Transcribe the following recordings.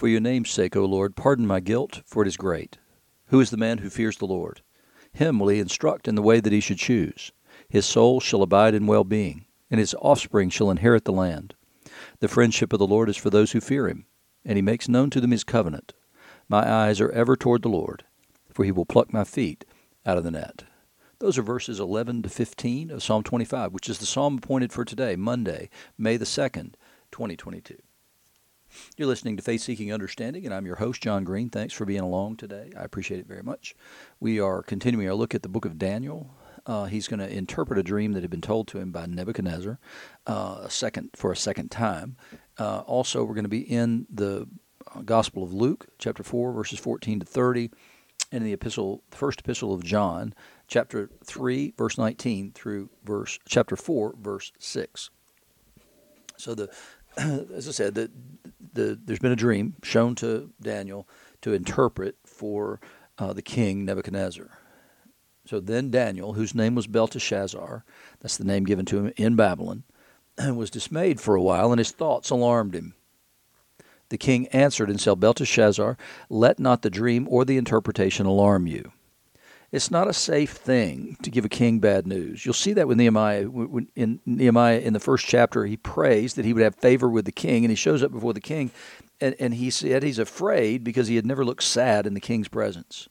For your name's sake, O Lord, pardon my guilt, for it is great. Who is the man who fears the Lord? Him will he instruct in the way that he should choose. His soul shall abide in well being, and his offspring shall inherit the land. The friendship of the Lord is for those who fear him, and he makes known to them his covenant. My eyes are ever toward the Lord, for he will pluck my feet out of the net. Those are verses 11 to 15 of Psalm 25, which is the psalm appointed for today, Monday, May the 2nd, 2022. You're listening to Faith Seeking Understanding, and I'm your host, John Green. Thanks for being along today. I appreciate it very much. We are continuing our look at the book of Daniel. Uh, he's going to interpret a dream that had been told to him by Nebuchadnezzar uh, a second for a second time. Uh, also, we're going to be in the uh, Gospel of Luke, chapter 4, verses 14 to 30, and the epistle, first epistle of John, chapter 3, verse 19 through verse chapter 4, verse 6. So the as I said, the, the, there's been a dream shown to Daniel to interpret for uh, the king Nebuchadnezzar. So then Daniel, whose name was Belteshazzar, that's the name given to him in Babylon, was dismayed for a while, and his thoughts alarmed him. The king answered and said, Belteshazzar, let not the dream or the interpretation alarm you. It's not a safe thing to give a king bad news. You'll see that with Nehemiah. In Nehemiah, in the first chapter, he prays that he would have favor with the king, and he shows up before the king, and, and he said he's afraid because he had never looked sad in the king's presence.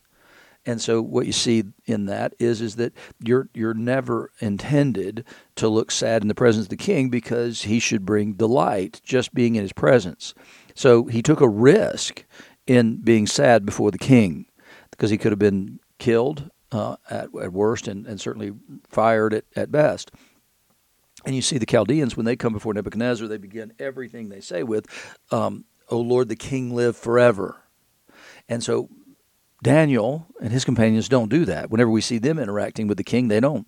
And so what you see in that is is that you're you're never intended to look sad in the presence of the king because he should bring delight just being in his presence. So he took a risk in being sad before the king because he could have been killed uh, at, at worst and, and certainly fired at, at best. And you see the Chaldeans, when they come before Nebuchadnezzar, they begin everything they say with, um, O Lord, the king live forever. And so Daniel and his companions don't do that. Whenever we see them interacting with the king, they don't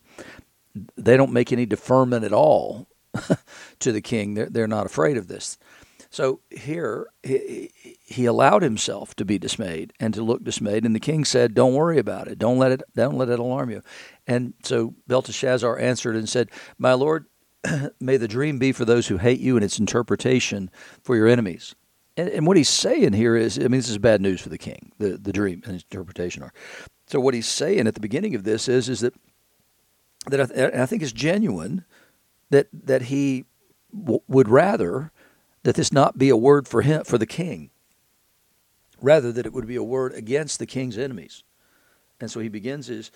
they don't make any deferment at all to the king. They're, they're not afraid of this. So here he, he allowed himself to be dismayed and to look dismayed, and the king said, "Don't worry about it. Don't let it. Don't let it alarm you." And so Belteshazzar answered and said, "My lord, may the dream be for those who hate you, and its interpretation for your enemies." And, and what he's saying here is, I mean, this is bad news for the king. The the dream and interpretation are. So what he's saying at the beginning of this is, is that that I, th- I think is genuine, that that he w- would rather that this not be a word for him for the king. Rather that it would be a word against the king's enemies. And so he begins his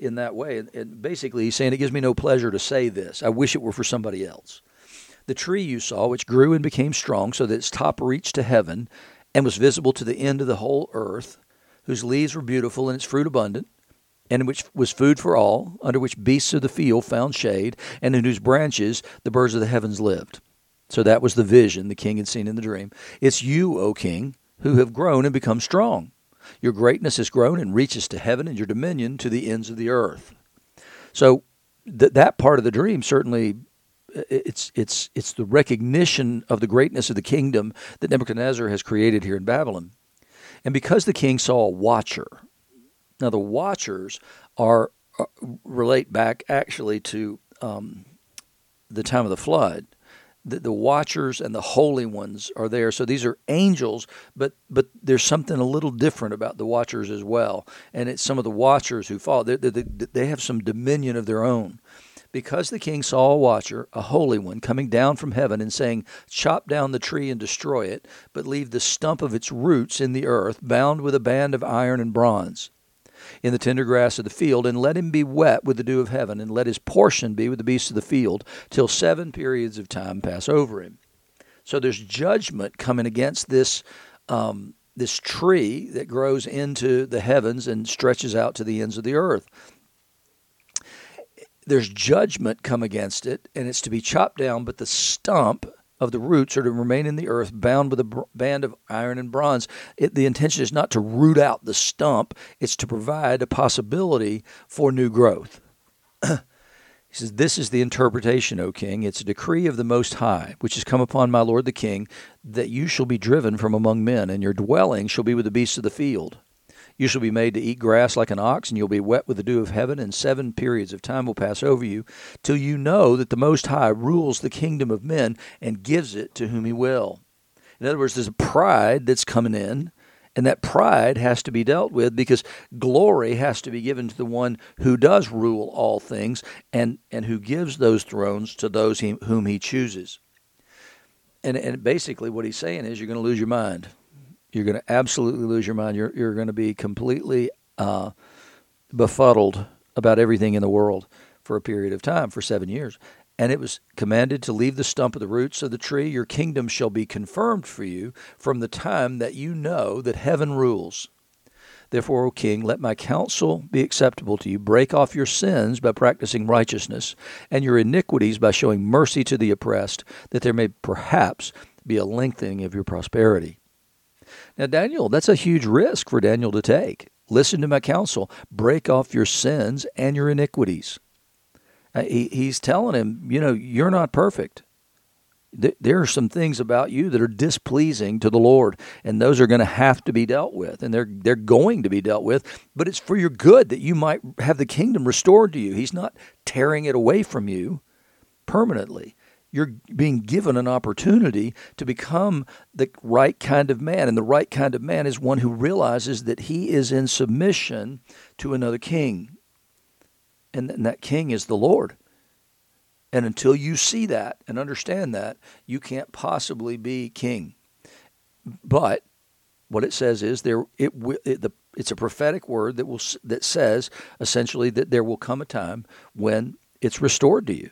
in that way. And, and basically he's saying it gives me no pleasure to say this. I wish it were for somebody else. The tree you saw which grew and became strong so that its top reached to heaven and was visible to the end of the whole earth whose leaves were beautiful and its fruit abundant and which was food for all under which beasts of the field found shade and in whose branches the birds of the heavens lived so that was the vision the king had seen in the dream. It's you, O king, who have grown and become strong. Your greatness has grown and reaches to heaven, and your dominion to the ends of the earth. So th- that part of the dream certainly it's it's it's the recognition of the greatness of the kingdom that Nebuchadnezzar has created here in Babylon. And because the king saw a watcher, now the watchers are, are uh, relate back actually to um, the time of the flood the, the watchers and the holy ones are there. So these are angels, but but there's something a little different about the watchers as well. And it's some of the watchers who fall. They, they, they have some dominion of their own. Because the king saw a watcher, a holy one, coming down from heaven and saying, Chop down the tree and destroy it, but leave the stump of its roots in the earth, bound with a band of iron and bronze in the tender grass of the field, and let him be wet with the dew of heaven, and let his portion be with the beasts of the field, till seven periods of time pass over him. So there's judgment coming against this um, this tree that grows into the heavens and stretches out to the ends of the earth. There's judgment come against it, and it's to be chopped down, but the stump of the roots are to remain in the earth, bound with a band of iron and bronze. It, the intention is not to root out the stump, it's to provide a possibility for new growth. he says, This is the interpretation, O king. It's a decree of the Most High, which has come upon my lord the king, that you shall be driven from among men, and your dwelling shall be with the beasts of the field. You shall be made to eat grass like an ox, and you'll be wet with the dew of heaven, and seven periods of time will pass over you, till you know that the Most High rules the kingdom of men and gives it to whom he will. In other words, there's a pride that's coming in, and that pride has to be dealt with because glory has to be given to the one who does rule all things and, and who gives those thrones to those he, whom he chooses. And, and basically, what he's saying is you're going to lose your mind. You're going to absolutely lose your mind. You're, you're going to be completely uh, befuddled about everything in the world for a period of time, for seven years. And it was commanded to leave the stump of the roots of the tree. Your kingdom shall be confirmed for you from the time that you know that heaven rules. Therefore, O king, let my counsel be acceptable to you. Break off your sins by practicing righteousness, and your iniquities by showing mercy to the oppressed, that there may perhaps be a lengthening of your prosperity. Now, Daniel, that's a huge risk for Daniel to take. Listen to my counsel. Break off your sins and your iniquities. Uh, he, he's telling him, you know, you're not perfect. There are some things about you that are displeasing to the Lord, and those are going to have to be dealt with, and they're they're going to be dealt with. But it's for your good that you might have the kingdom restored to you. He's not tearing it away from you permanently you're being given an opportunity to become the right kind of man. And the right kind of man is one who realizes that he is in submission to another king. And, that king is the Lord. And until you see that and understand that, you can't possibly be king. But what it says is there it, it the it's a prophetic word that will that says essentially that there will come a time when it's restored to you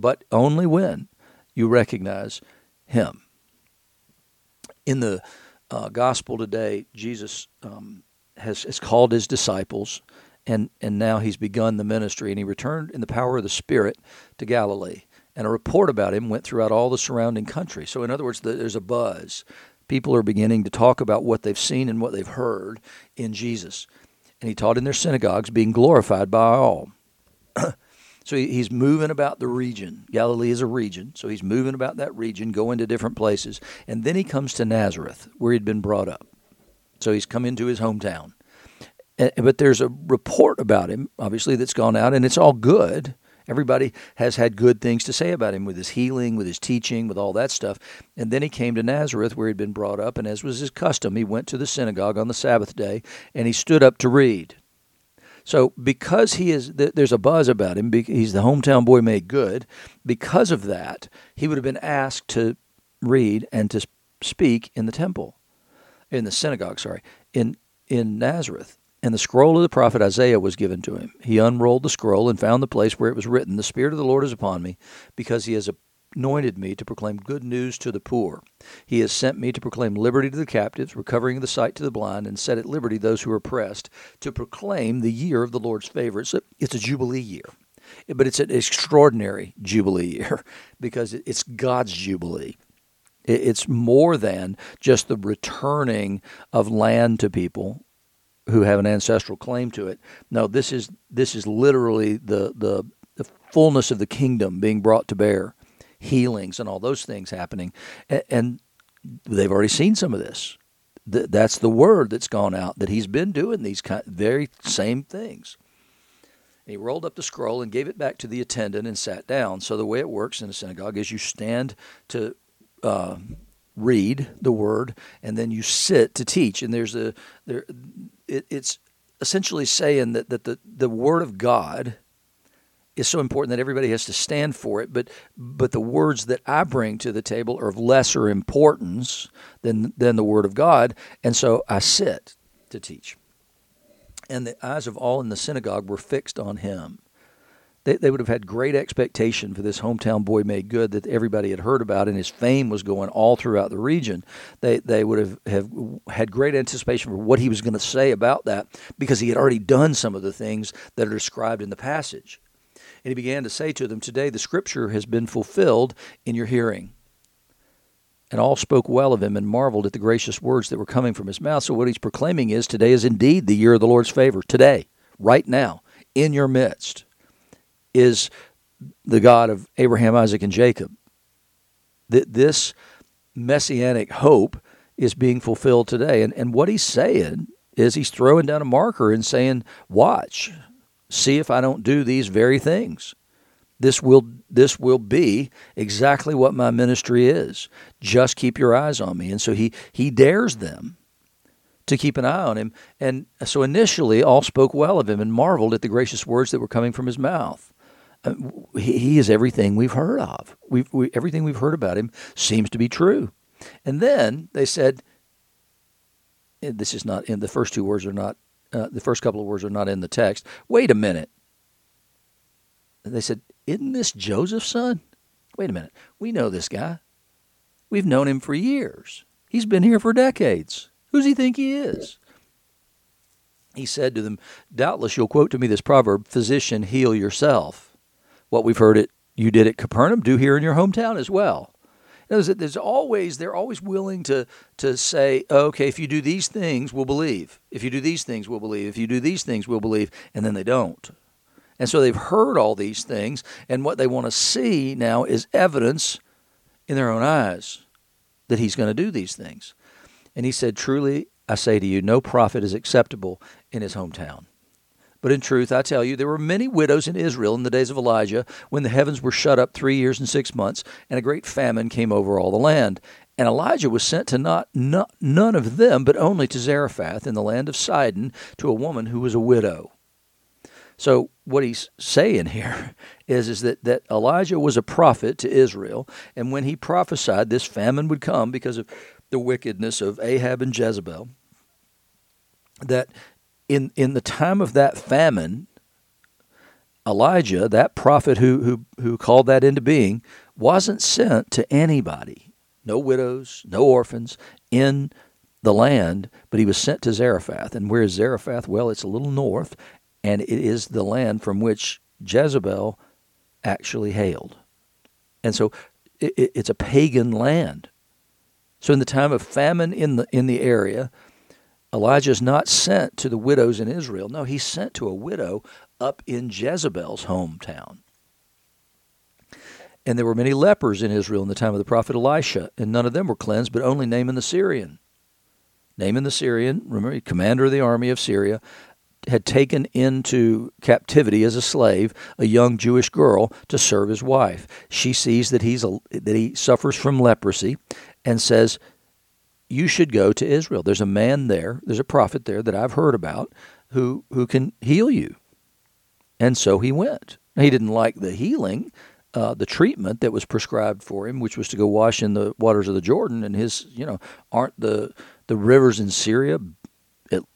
but only when you recognize Him. In the uh, gospel today, Jesus um, has, has called His disciples, and, and now He's begun the ministry, and He returned in the power of the Spirit to Galilee. And a report about him went throughout all the surrounding country. So, in other words, there's a buzz. People are beginning to talk about what they've seen and what they've heard in Jesus. And he taught in their synagogues, being glorified by all. So he's moving about the region. Galilee is a region, so he's moving about that region, going to different places. And then he comes to Nazareth, where he'd been brought up. So he's come into his hometown. But there's a report about him, obviously, that's gone out, and it's all good. Everybody has had good things to say about him with his healing, with his teaching, with all that stuff. And then he came to Nazareth, where he'd been brought up, and as was his custom, he went to the synagogue on the Sabbath day and he stood up to read. So because he is, there's a buzz about him. He's the hometown boy made good. Because of that, he would have been asked to read and to speak in the temple, in the synagogue. Sorry, in in Nazareth. And the scroll of the prophet Isaiah was given to him. He unrolled the scroll and found the place where it was written, "The Spirit of the Lord is upon me, because He has anointed me to proclaim good news to the poor. He has sent me to proclaim liberty to the captives, recovering the sight to the blind, and set at liberty those who are oppressed, to proclaim the year of the Lord's favor. It's a, it's a Jubilee year, but it's an extraordinary Jubilee year because it's God's Jubilee. It's more than just the returning of land to people who have an ancestral claim to it. No, this is this is literally the the, the fullness of the kingdom being brought to bear healings and all those things happening. And, they've already seen some of this. That's the word that's gone out that he's been doing these very same things. he rolled up the scroll and gave it back to the attendant and sat down. So the way it works in a synagogue is you stand to uh, read the word and then you sit to teach. And there's a there it, it's essentially saying that that the the word of God is so important that everybody has to stand for it. But but the words that I bring to the table are of lesser importance than than the Word of God, and so I sit to teach. And the eyes of all in the synagogue were fixed on him. They, they would have had great expectation for this hometown boy made good that everybody had heard about, and his fame was going all throughout the region. They, they would have, have had great anticipation for what he was going to say about that because he had already done some of the things that are described in the passage. And he began to say to them, Today the scripture has been fulfilled in your hearing. And all spoke well of him and marveled at the gracious words that were coming from his mouth. So, what he's proclaiming is today is indeed the year of the Lord's favor. Today, right now, in your midst, is the God of Abraham, Isaac, and Jacob. That this messianic hope is being fulfilled today. And, and what he's saying is he's throwing down a marker and saying, Watch, see if I don't do these very things. This will this will be exactly what my ministry is. Just keep your eyes on me. And so he he dares them to keep an eye on him. And so initially all spoke well of him and marveled at the gracious words that were coming from his mouth. Uh, he, is everything we've heard of. We've, we, everything we've heard about him seems to be true. And then they said, this is not in the first two words are not uh, the first couple of words are not in the text. Wait a minute. And they said, Isn't this Joseph's son? Wait a minute. We know this guy. We've known him for years. He's been here for decades. Who's he think he is? He said to them, Doubtless you'll quote to me this proverb, Physician, heal yourself. What we've heard it you did at Capernaum, do here in your hometown as well. There's always they're always willing to to say, okay, if you do these things, we'll believe. If you do these things, we'll believe. If you do these things, we'll believe. And then they don't. And so they've heard all these things, and what they want to see now is evidence in their own eyes that he's going to do these things. And he said, Truly, I say to you, no prophet is acceptable in his hometown. But in truth, I tell you, there were many widows in Israel in the days of Elijah, when the heavens were shut up three years and six months, and a great famine came over all the land. And Elijah was sent to not, not none of them, but only to Zarephath in the land of Sidon, to a woman who was a widow. So what he's saying here is, is that, that Elijah was a prophet to Israel, and when he prophesied this famine would come because of the wickedness of Ahab and Jezebel, that in in the time of that famine, Elijah, that prophet who who who called that into being, wasn't sent to anybody, no widows, no orphans in the land, but he was sent to Zarephath. And where is Zarephath? Well, it's a little north, and it is the land from which Jezebel actually hailed. And so it, it, it's a pagan land. So in the time of famine in the in the area, Elijah is not sent to the widows in Israel. No, he's sent to a widow up in Jezebel's hometown. And there were many lepers in Israel in the time of the prophet Elisha, and none of them were cleansed, but only Naaman the Syrian. Naaman the Syrian, remember, commander of the army of Syria, had taken into captivity as a slave a young Jewish girl to serve his wife. She sees that he's a, that he suffers from leprosy, and says, "You should go to Israel. There's a man there. There's a prophet there that I've heard about who who can heal you." And so he went. He didn't like the healing, uh, the treatment that was prescribed for him, which was to go wash in the waters of the Jordan. And his, you know, aren't the the rivers in Syria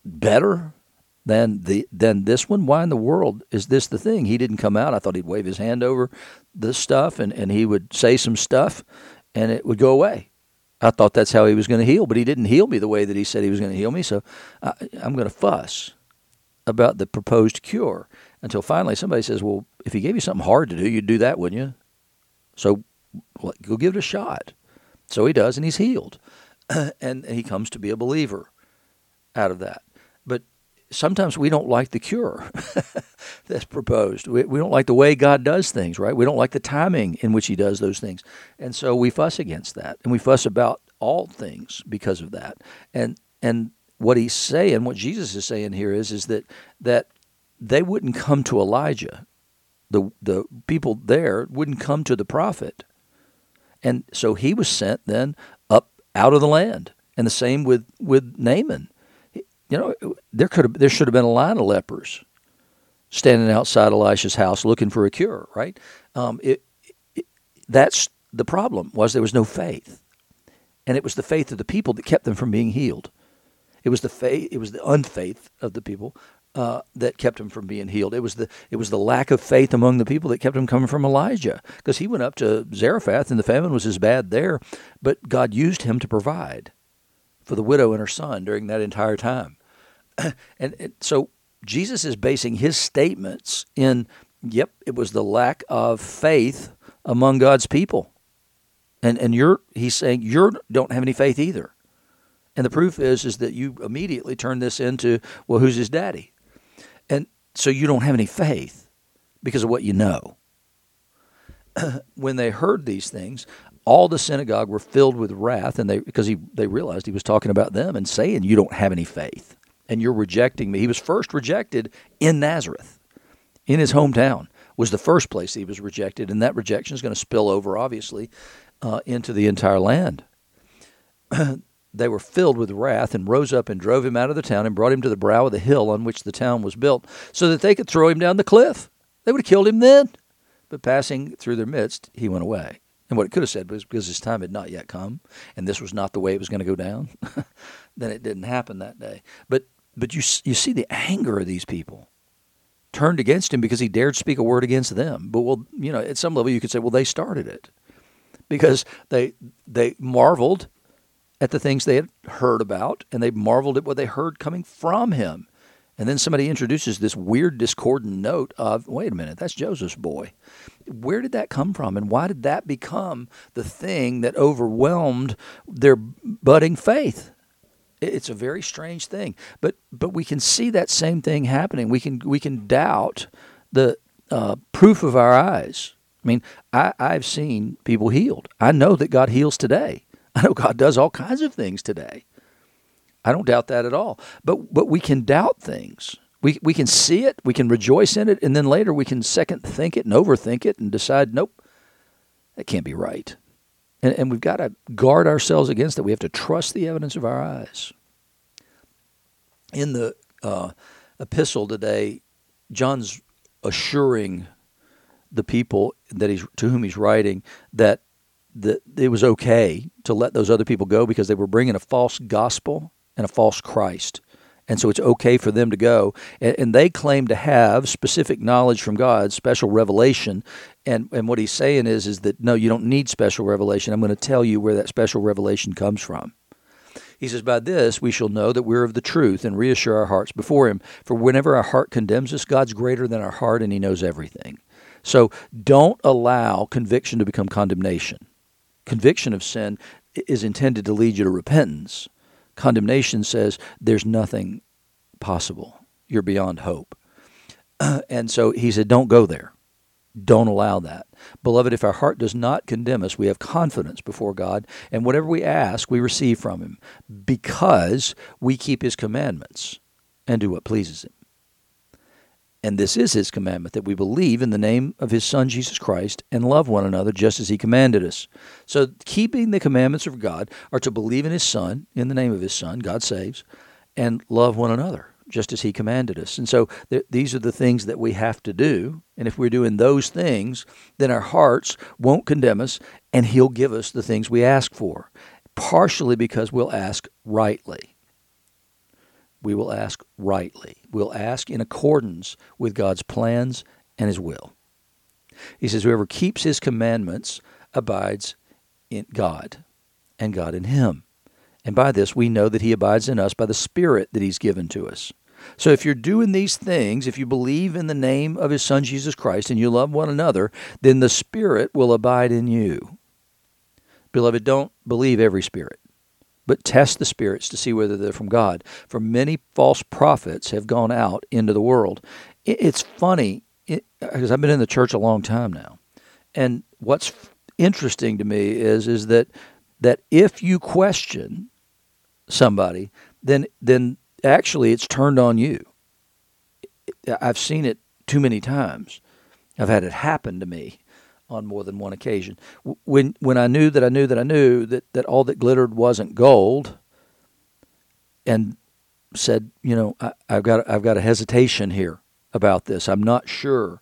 better than the than this one? Why in the world is this the thing? He didn't come out. I thought he'd wave his hand over the stuff and, and he would say some stuff and it would go away. I thought that's how he was going to heal, but he didn't heal me the way that he said he was going to heal me. So I, I'm going to fuss about the proposed cure until finally somebody says, "Well, if he gave you something hard to do, you'd do that, wouldn't you?" So well, go give it a shot. So he does, and he's healed, and he comes to be a believer out of that. Sometimes we don't like the cure that's proposed. We, we don't like the way God does things, right? We don't like the timing in which He does those things. And so we fuss against that. And we fuss about all things because of that. And and what he's saying, what Jesus is saying here is, is that that they wouldn't come to Elijah. The the people there wouldn't come to the prophet. And so he was sent then up out of the land. And the same with, with Naaman you know, there could have there should have been a line of lepers standing outside Elisha's house looking for a cure, right? Um, it, it, that's the problem was there was no faith, and it was the faith of the people that kept them from being healed. It was the faith, it was the unfaith of the people uh, that kept them from being healed. It was the it was the lack of faith among the people that kept them coming from Elijah, because he went up to Zarephath and the famine was as bad there, but God used him to provide for the widow and her son during that entire time. and, so Jesus is basing his statements in, yep, it was the lack of faith among God's people. And, and you're, he's saying you don't have any faith either. And the proof is, is that you immediately turn this into, well, who's his daddy? And so you don't have any faith because of what you know. when they heard these things, all the synagogue were filled with wrath, and they because he they realized he was talking about them and saying, "You don't have any faith, and you're rejecting me." He was first rejected in Nazareth, in his hometown. was the first place he was rejected, and that rejection is going to spill over, obviously, uh, into the entire land. they were filled with wrath and rose up and drove him out of the town and brought him to the brow of the hill on which the town was built, so that they could throw him down the cliff. They would have killed him then. But passing through their midst, he went away. And what it could have said was because his time had not yet come, and this was not the way it was going to go down, then it didn't happen that day. But but you you see the anger of these people turned against him because he dared speak a word against them. But well, you know, at some level you could say, well, they started it because they they marveled at the things they had heard about, and they marveled at what they heard coming from him. And then somebody introduces this weird discordant note of, wait a minute, that's Joseph's boy. Where did that come from? And why did that become the thing that overwhelmed their budding faith? It's a very strange thing. But but we can see that same thing happening. We can we can doubt the uh, proof of our eyes. I mean, I, I've seen people healed. I know that God heals today. I know God does all kinds of things today. I don't doubt that at all. But but we can doubt things. We we can see it, we can rejoice in it, and then later we can second think it and overthink it and decide, nope, that can't be right. And, and we've got to guard ourselves against it. We have to trust the evidence of our eyes. In the uh, epistle today, John's assuring the people that he's to whom he's writing that that it was okay to let those other people go because they were bringing a false gospel and a false Christ. And so it's okay for them to go. And, and, they claim to have specific knowledge from God, special revelation. And, and what he's saying is, is that no, you don't need special revelation. I'm going to tell you where that special revelation comes from. He says, By this we shall know that we're of the truth and reassure our hearts before Him. For whenever our heart condemns us, God's greater than our heart and He knows everything. So don't allow conviction to become condemnation. Conviction of sin is intended to lead you to repentance Condemnation says there's nothing possible. You're beyond hope. and so he said, don't go there. Don't allow that. Beloved, if our heart does not condemn us, we have confidence before God, and whatever we ask, we receive from Him because we keep His commandments and do what pleases Him. And this is his commandment that we believe in the name of his Son, Jesus Christ, and love one another just as he commanded us. So, keeping the commandments of God are to believe in his Son, in the name of his Son, God saves, and love one another just as he commanded us. And so, th- these are the things that we have to do. And if we're doing those things, then our hearts won't condemn us, and he'll give us the things we ask for, partially because we'll ask rightly we will ask rightly. We'll ask in accordance with God's plans and His will. He says, Whoever keeps His commandments abides in God, and God in him. And by this we know that He abides in us by the Spirit that He's given to us. So if you're doing these things, if you believe in the name of His Son Jesus Christ and you love one another, then the Spirit will abide in you. Beloved, don't believe every spirit but test the spirits to see whether they're from God. For many false prophets have gone out into the world. It's funny because I've been in the church a long time now, and what's interesting to me is is that that if you question somebody, then then actually it's turned on you. I've seen it too many times. I've had it happen to me on more than one occasion. When when I knew that I knew that I knew that, that all that glittered wasn't gold, and said, you know, I, I've got I've got a hesitation here about this. I'm not sure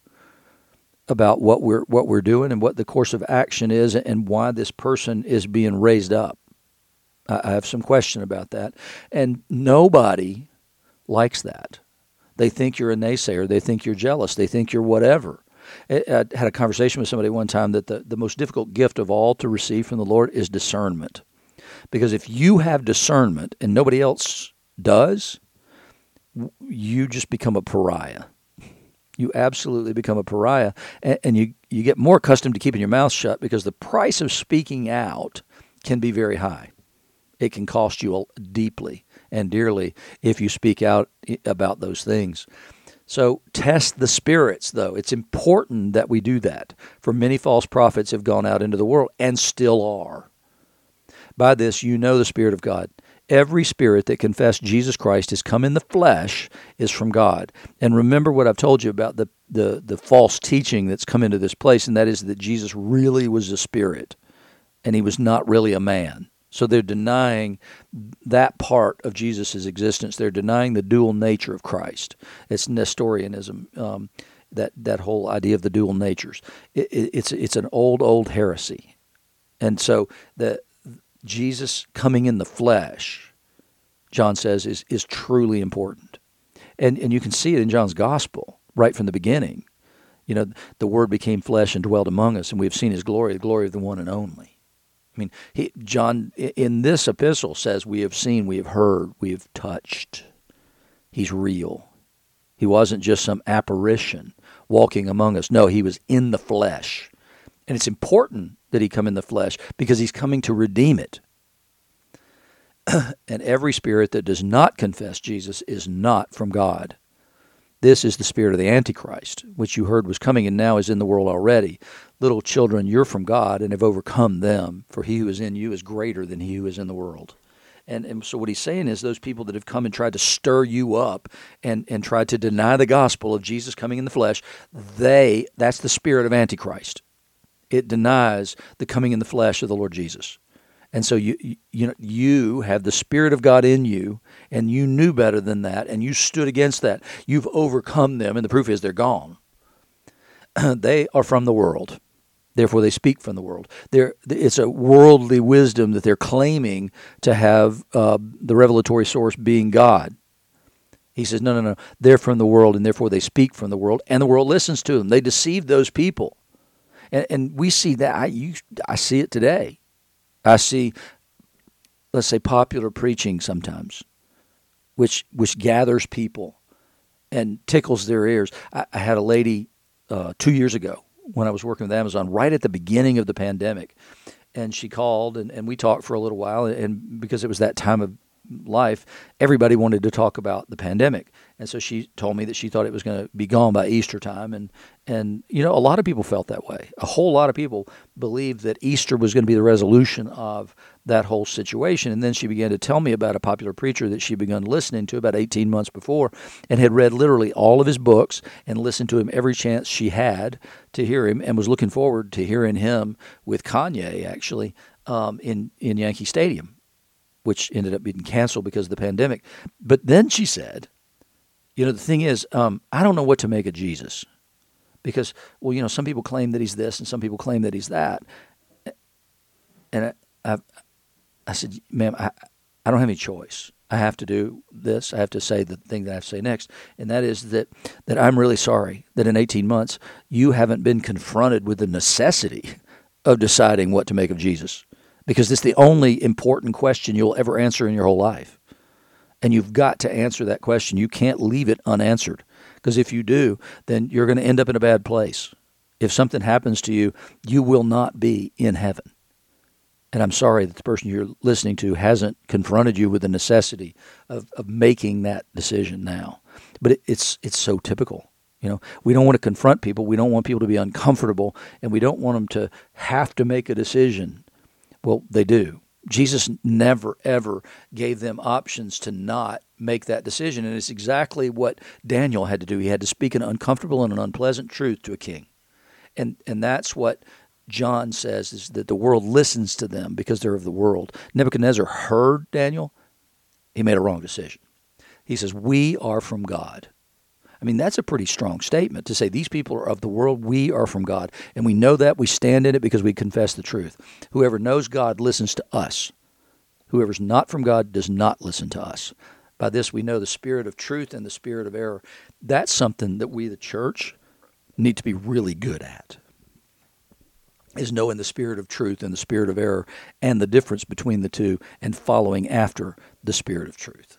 about what we're what we're doing and what the course of action is and why this person is being raised up. I, I have some question about that, and nobody likes that. They think you're a naysayer. They think you're jealous. They think you're whatever. I had a conversation with somebody one time that the, the most difficult gift of all to receive from the Lord is discernment. Because if you have discernment and nobody else does, you just become a pariah. You absolutely become a pariah, and, and you, you get more accustomed to keeping your mouth shut because the price of speaking out can be very high. It can cost you deeply and dearly if you speak out about those things. So test the spirits, though. It's important that we do that. For many false prophets have gone out into the world and still are. By this, you know the Spirit of God. every spirit that confessed Jesus Christ has come in the flesh is from God. And remember what I've told you about the, the, the false teaching that's come into this place, and that is that Jesus really was a spirit and he was not really a man. So they're denying that part of Jesus' existence. They're denying the dual nature of Christ. It's Nestorianism, um, that, that whole idea of the dual natures. It, it, it's, it's an old, old heresy. And so the, Jesus coming in the flesh, John says, is, is truly important. And, and you can see it in John's gospel right from the beginning. You know, the Word became flesh and dwelt among us, and we have seen His glory, the glory of the one and only. I mean, he, John in this epistle says, We have seen, we have heard, we have touched. He's real. He wasn't just some apparition walking among us. No, he was in the flesh. And it's important that he come in the flesh because he's coming to redeem it. and every spirit that does not confess Jesus is not from God. This is the spirit of the Antichrist, which you heard was coming and now is in the world already. Little children, you're from God and have overcome them, for he who is in you is greater than he who is in the world. And, and so what he's saying is those people that have come and tried to stir you up and, and tried to deny the gospel of Jesus coming in the flesh, they that's the spirit of Antichrist it denies the coming in the flesh of the Lord Jesus. And so you you know you have the spirit of God in you and you knew better than that and you stood against that. You've overcome them and the proof is they're gone. they are from the world. Therefore they speak from the world. They're, it's a worldly wisdom that they're claiming to have uh, the revelatory source being God. He says, no, no, no. They're from the world, and therefore they speak from the world, and the world listens to them. They deceive those people and, and we see that. I you, I see it today. I see, let's say, popular preaching sometimes, which which gathers people and tickles their ears. I, I had a lady uh, two years ago when I was working with Amazon, right at the beginning of the pandemic, and she called and, and we talked for a little while, and because it was that time of life, everybody wanted to talk about the pandemic. And so she told me that she thought it was going to be gone by Easter time. And, and, you know, a lot of people felt that way. A whole lot of people believed that Easter was going to be the resolution of that whole situation. And then she began to tell me about a popular preacher that she'd begun listening to about 18 months before and had read literally all of his books and listened to him every chance she had to hear him and was looking forward to hearing him with Kanye, actually, um, in, in Yankee Stadium which ended up being canceled because of the pandemic. But then she said, you know, the thing is, um, I don't know what to make of Jesus. Because, well, you know, some people claim that he's this and some people claim that he's that. And I, I, I said, ma'am, I, I don't have any choice. I have to do this. I have to say the thing that I have to say next, and that is that that I'm really sorry that in 18 months you haven't been confronted with the necessity of deciding what to make of Jesus because it's the only important question you'll ever answer in your whole life. And you've got to answer that question. You can't leave it unanswered because if you do, then you're going to end up in a bad place. If something happens to you, you will not be in heaven. And I'm sorry that the person you're listening to hasn't confronted you with the necessity of, of making that decision now. But it, it's it's so typical. You know, we don't want to confront people. We don't want people to be uncomfortable, and we don't want them to have to make a decision well, they do. Jesus never, ever gave them options to not make that decision. And it's exactly what Daniel had to do. He had to speak an uncomfortable and an unpleasant truth to a king. And, and that's what John says is that the world listens to them because they're of the world. Nebuchadnezzar heard Daniel, he made a wrong decision. He says, We are from God. I mean, that's a pretty strong statement to say these people are of the world, we are from God. And we know that, we stand in it because we confess the truth. Whoever knows God listens to us. Whoever's not from God does not listen to us. By this we know the spirit of truth and the spirit of error. That's something that we, the church, need to be really good at. Is knowing the spirit of truth and the spirit of error and the difference between the two and following after the spirit of truth.